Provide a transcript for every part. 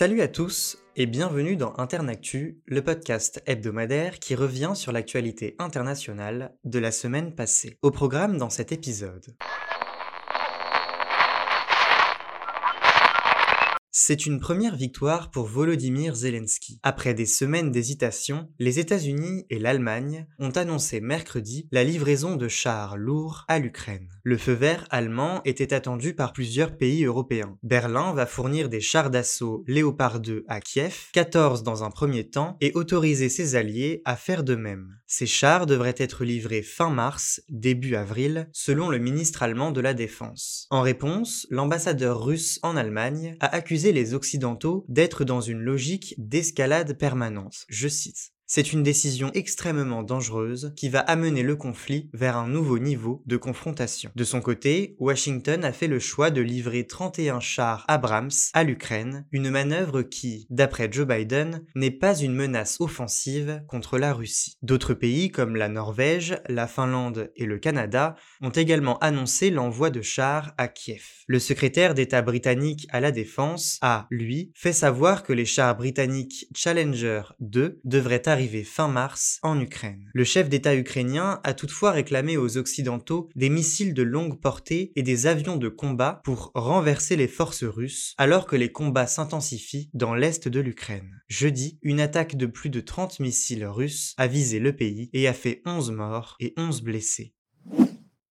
Salut à tous et bienvenue dans Internactu, le podcast hebdomadaire qui revient sur l'actualité internationale de la semaine passée. Au programme dans cet épisode. C'est une première victoire pour Volodymyr Zelensky. Après des semaines d'hésitation, les États-Unis et l'Allemagne ont annoncé mercredi la livraison de chars lourds à l'Ukraine. Le feu vert allemand était attendu par plusieurs pays européens. Berlin va fournir des chars d'assaut Léopard 2 à Kiev, 14 dans un premier temps, et autoriser ses alliés à faire de même. Ces chars devraient être livrés fin mars, début avril, selon le ministre allemand de la Défense. En réponse, l'ambassadeur russe en Allemagne a accusé les Occidentaux d'être dans une logique d'escalade permanente. Je cite. C'est une décision extrêmement dangereuse qui va amener le conflit vers un nouveau niveau de confrontation. De son côté, Washington a fait le choix de livrer 31 chars Abrams à l'Ukraine, une manœuvre qui, d'après Joe Biden, n'est pas une menace offensive contre la Russie. D'autres pays comme la Norvège, la Finlande et le Canada ont également annoncé l'envoi de chars à Kiev. Le secrétaire d'État britannique à la Défense a, lui, fait savoir que les chars britanniques Challenger 2 devraient arriver fin mars en Ukraine. Le chef d'État ukrainien a toutefois réclamé aux Occidentaux des missiles de longue portée et des avions de combat pour renverser les forces russes alors que les combats s'intensifient dans l'est de l'Ukraine. Jeudi, une attaque de plus de 30 missiles russes a visé le pays et a fait 11 morts et 11 blessés.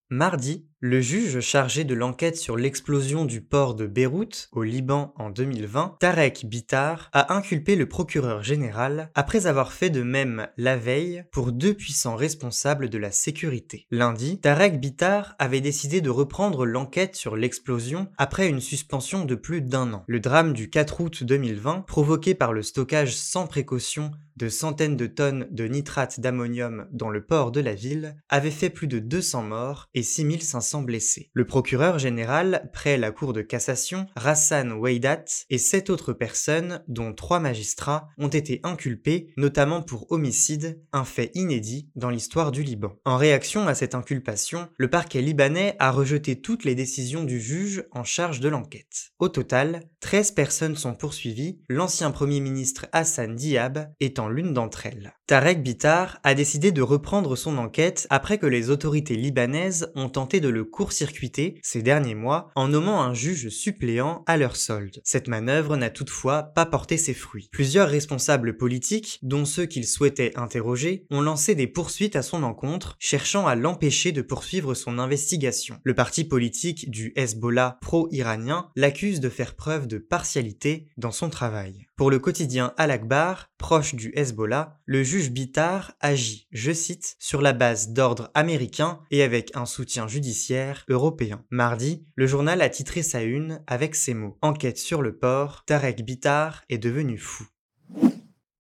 Mardi, le juge chargé de l'enquête sur l'explosion du port de Beyrouth, au Liban en 2020, Tarek Bitar, a inculpé le procureur général après avoir fait de même la veille pour deux puissants responsables de la sécurité. Lundi, Tarek Bitar avait décidé de reprendre l'enquête sur l'explosion après une suspension de plus d'un an. Le drame du 4 août 2020, provoqué par le stockage sans précaution de centaines de tonnes de nitrate d'ammonium dans le port de la ville, avait fait plus de 200 morts et 6500 blessés. Le procureur général, près la cour de cassation, Rassan Weidat, et sept autres personnes, dont trois magistrats, ont été inculpés, notamment pour homicide, un fait inédit dans l'histoire du Liban. En réaction à cette inculpation, le parquet libanais a rejeté toutes les décisions du juge en charge de l'enquête. Au total, 13 personnes sont poursuivies, l'ancien premier ministre Hassan Diab étant l'une d'entre elles. Tarek Bitar a décidé de reprendre son enquête après que les autorités libanaises ont tenté de le court-circuiter ces derniers mois en nommant un juge suppléant à leur solde. Cette manœuvre n'a toutefois pas porté ses fruits. Plusieurs responsables politiques, dont ceux qu'il souhaitait interroger, ont lancé des poursuites à son encontre, cherchant à l'empêcher de poursuivre son investigation. Le parti politique du Hezbollah pro-iranien l'accuse de faire preuve de partialité dans son travail. Pour le quotidien Al-Akbar, proche du Hezbollah, le juge Bitar agit, je cite, sur la base d'ordre américain et avec un soutien judiciaire européen. Mardi, le journal a titré sa une avec ces mots. Enquête sur le port, Tarek Bitar est devenu fou.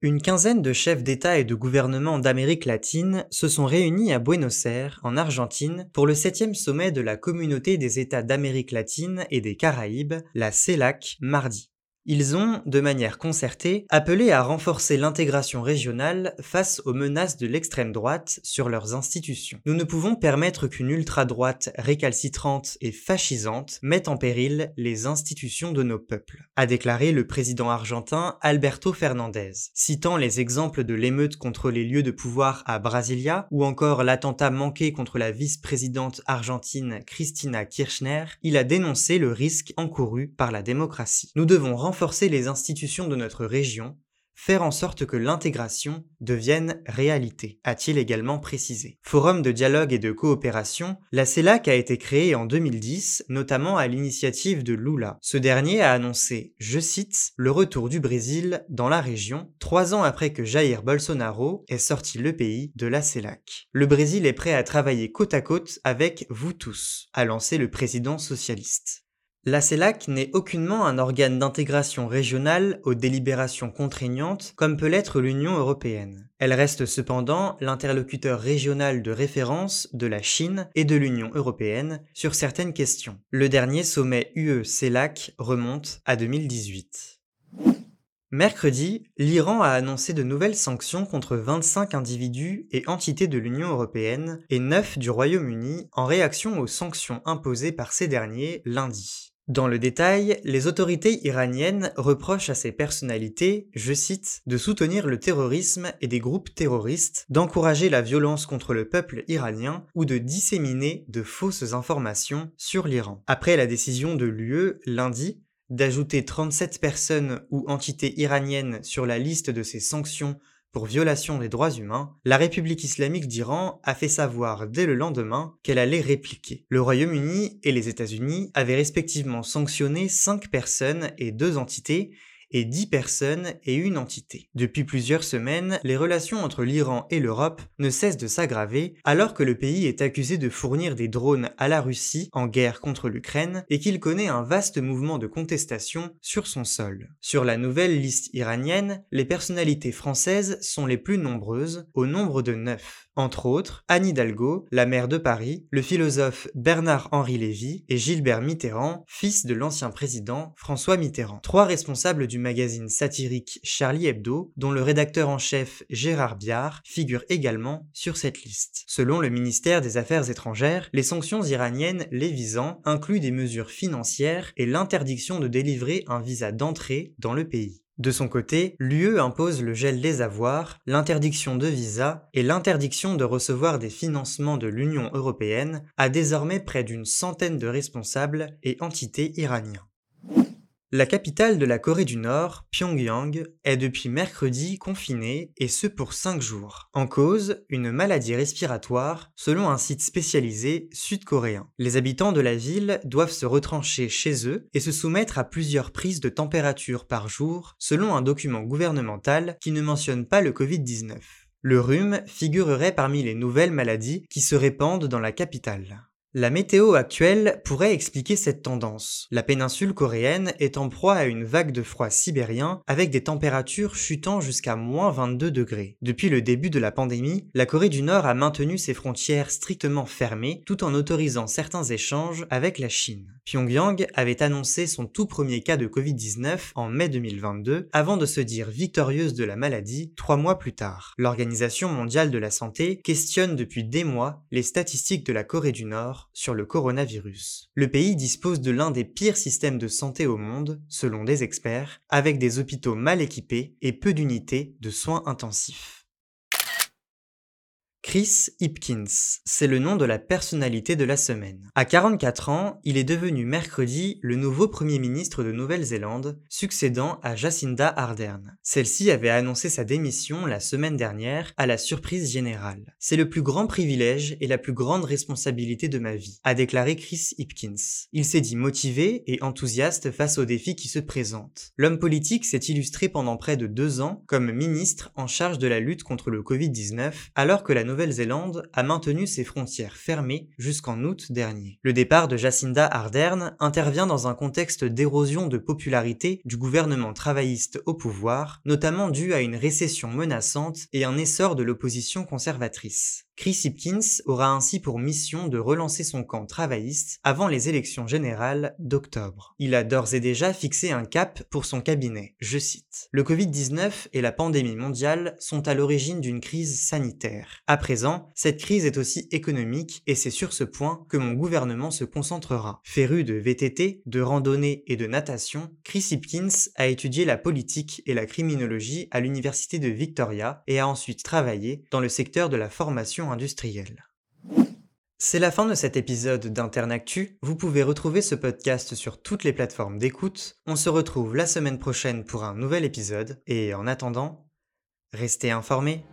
Une quinzaine de chefs d'État et de gouvernement d'Amérique latine se sont réunis à Buenos Aires, en Argentine, pour le septième sommet de la Communauté des États d'Amérique latine et des Caraïbes, la CELAC, mardi. Ils ont, de manière concertée, appelé à renforcer l'intégration régionale face aux menaces de l'extrême droite sur leurs institutions. Nous ne pouvons permettre qu'une ultra-droite récalcitrante et fascisante mette en péril les institutions de nos peuples, a déclaré le président argentin Alberto Fernandez, citant les exemples de l'émeute contre les lieux de pouvoir à Brasilia ou encore l'attentat manqué contre la vice-présidente argentine Cristina Kirchner, il a dénoncé le risque encouru par la démocratie. Nous devons renforcer les institutions de notre région, faire en sorte que l'intégration devienne réalité, a-t-il également précisé. Forum de dialogue et de coopération, la CELAC a été créée en 2010, notamment à l'initiative de Lula. Ce dernier a annoncé, je cite, le retour du Brésil dans la région, trois ans après que Jair Bolsonaro ait sorti le pays de la CELAC. Le Brésil est prêt à travailler côte à côte avec vous tous, a lancé le président socialiste. La CELAC n'est aucunement un organe d'intégration régionale aux délibérations contraignantes comme peut l'être l'Union européenne. Elle reste cependant l'interlocuteur régional de référence de la Chine et de l'Union européenne sur certaines questions. Le dernier sommet UE-CELAC remonte à 2018. Mercredi, l'Iran a annoncé de nouvelles sanctions contre 25 individus et entités de l'Union européenne et 9 du Royaume-Uni en réaction aux sanctions imposées par ces derniers lundi. Dans le détail, les autorités iraniennes reprochent à ces personnalités, je cite, de soutenir le terrorisme et des groupes terroristes, d'encourager la violence contre le peuple iranien ou de disséminer de fausses informations sur l'Iran. Après la décision de l'UE lundi d'ajouter 37 personnes ou entités iraniennes sur la liste de ces sanctions pour violation des droits humains, la République islamique d'Iran a fait savoir dès le lendemain qu'elle allait répliquer. Le Royaume-Uni et les États-Unis avaient respectivement sanctionné 5 personnes et 2 entités et 10 personnes et une entité. Depuis plusieurs semaines, les relations entre l'Iran et l'Europe ne cessent de s'aggraver alors que le pays est accusé de fournir des drones à la Russie en guerre contre l'Ukraine et qu'il connaît un vaste mouvement de contestation sur son sol. Sur la nouvelle liste iranienne, les personnalités françaises sont les plus nombreuses, au nombre de 9 entre autres Anne Hidalgo, la maire de Paris, le philosophe Bernard-Henri Lévy et Gilbert Mitterrand, fils de l'ancien président François Mitterrand. Trois responsables du magazine satirique Charlie Hebdo, dont le rédacteur en chef Gérard Biard, figurent également sur cette liste. Selon le ministère des Affaires étrangères, les sanctions iraniennes les visant incluent des mesures financières et l'interdiction de délivrer un visa d'entrée dans le pays. De son côté, l'UE impose le gel des avoirs, l'interdiction de visa et l'interdiction de recevoir des financements de l'Union européenne à désormais près d'une centaine de responsables et entités iraniens. La capitale de la Corée du Nord, Pyongyang, est depuis mercredi confinée et ce pour 5 jours. En cause, une maladie respiratoire, selon un site spécialisé sud-coréen. Les habitants de la ville doivent se retrancher chez eux et se soumettre à plusieurs prises de température par jour, selon un document gouvernemental qui ne mentionne pas le Covid-19. Le rhume figurerait parmi les nouvelles maladies qui se répandent dans la capitale. La météo actuelle pourrait expliquer cette tendance. La péninsule coréenne est en proie à une vague de froid sibérien avec des températures chutant jusqu'à moins 22 degrés. Depuis le début de la pandémie, la Corée du Nord a maintenu ses frontières strictement fermées tout en autorisant certains échanges avec la Chine. Pyongyang avait annoncé son tout premier cas de Covid-19 en mai 2022 avant de se dire victorieuse de la maladie trois mois plus tard. L'Organisation mondiale de la santé questionne depuis des mois les statistiques de la Corée du Nord sur le coronavirus. Le pays dispose de l'un des pires systèmes de santé au monde, selon des experts, avec des hôpitaux mal équipés et peu d'unités de soins intensifs. Chris Hipkins, c'est le nom de la personnalité de la semaine. À 44 ans, il est devenu mercredi le nouveau Premier ministre de Nouvelle-Zélande, succédant à Jacinda Ardern. Celle-ci avait annoncé sa démission la semaine dernière à la surprise générale. C'est le plus grand privilège et la plus grande responsabilité de ma vie, a déclaré Chris Hipkins. Il s'est dit motivé et enthousiaste face aux défis qui se présentent. L'homme politique s'est illustré pendant près de deux ans comme ministre en charge de la lutte contre le Covid-19, alors que la Nouvelle-Zélande a maintenu ses frontières fermées jusqu'en août dernier. Le départ de Jacinda Ardern intervient dans un contexte d'érosion de popularité du gouvernement travailliste au pouvoir, notamment dû à une récession menaçante et un essor de l'opposition conservatrice. Chris Hipkins aura ainsi pour mission de relancer son camp travailliste avant les élections générales d'octobre. Il a d'ores et déjà fixé un cap pour son cabinet. Je cite. Le Covid-19 et la pandémie mondiale sont à l'origine d'une crise sanitaire. À présent, cette crise est aussi économique et c'est sur ce point que mon gouvernement se concentrera. Féru de VTT, de randonnée et de natation, Chris Hipkins a étudié la politique et la criminologie à l'université de Victoria et a ensuite travaillé dans le secteur de la formation C'est la fin de cet épisode d'Internactu. Vous pouvez retrouver ce podcast sur toutes les plateformes d'écoute. On se retrouve la semaine prochaine pour un nouvel épisode et en attendant, restez informés.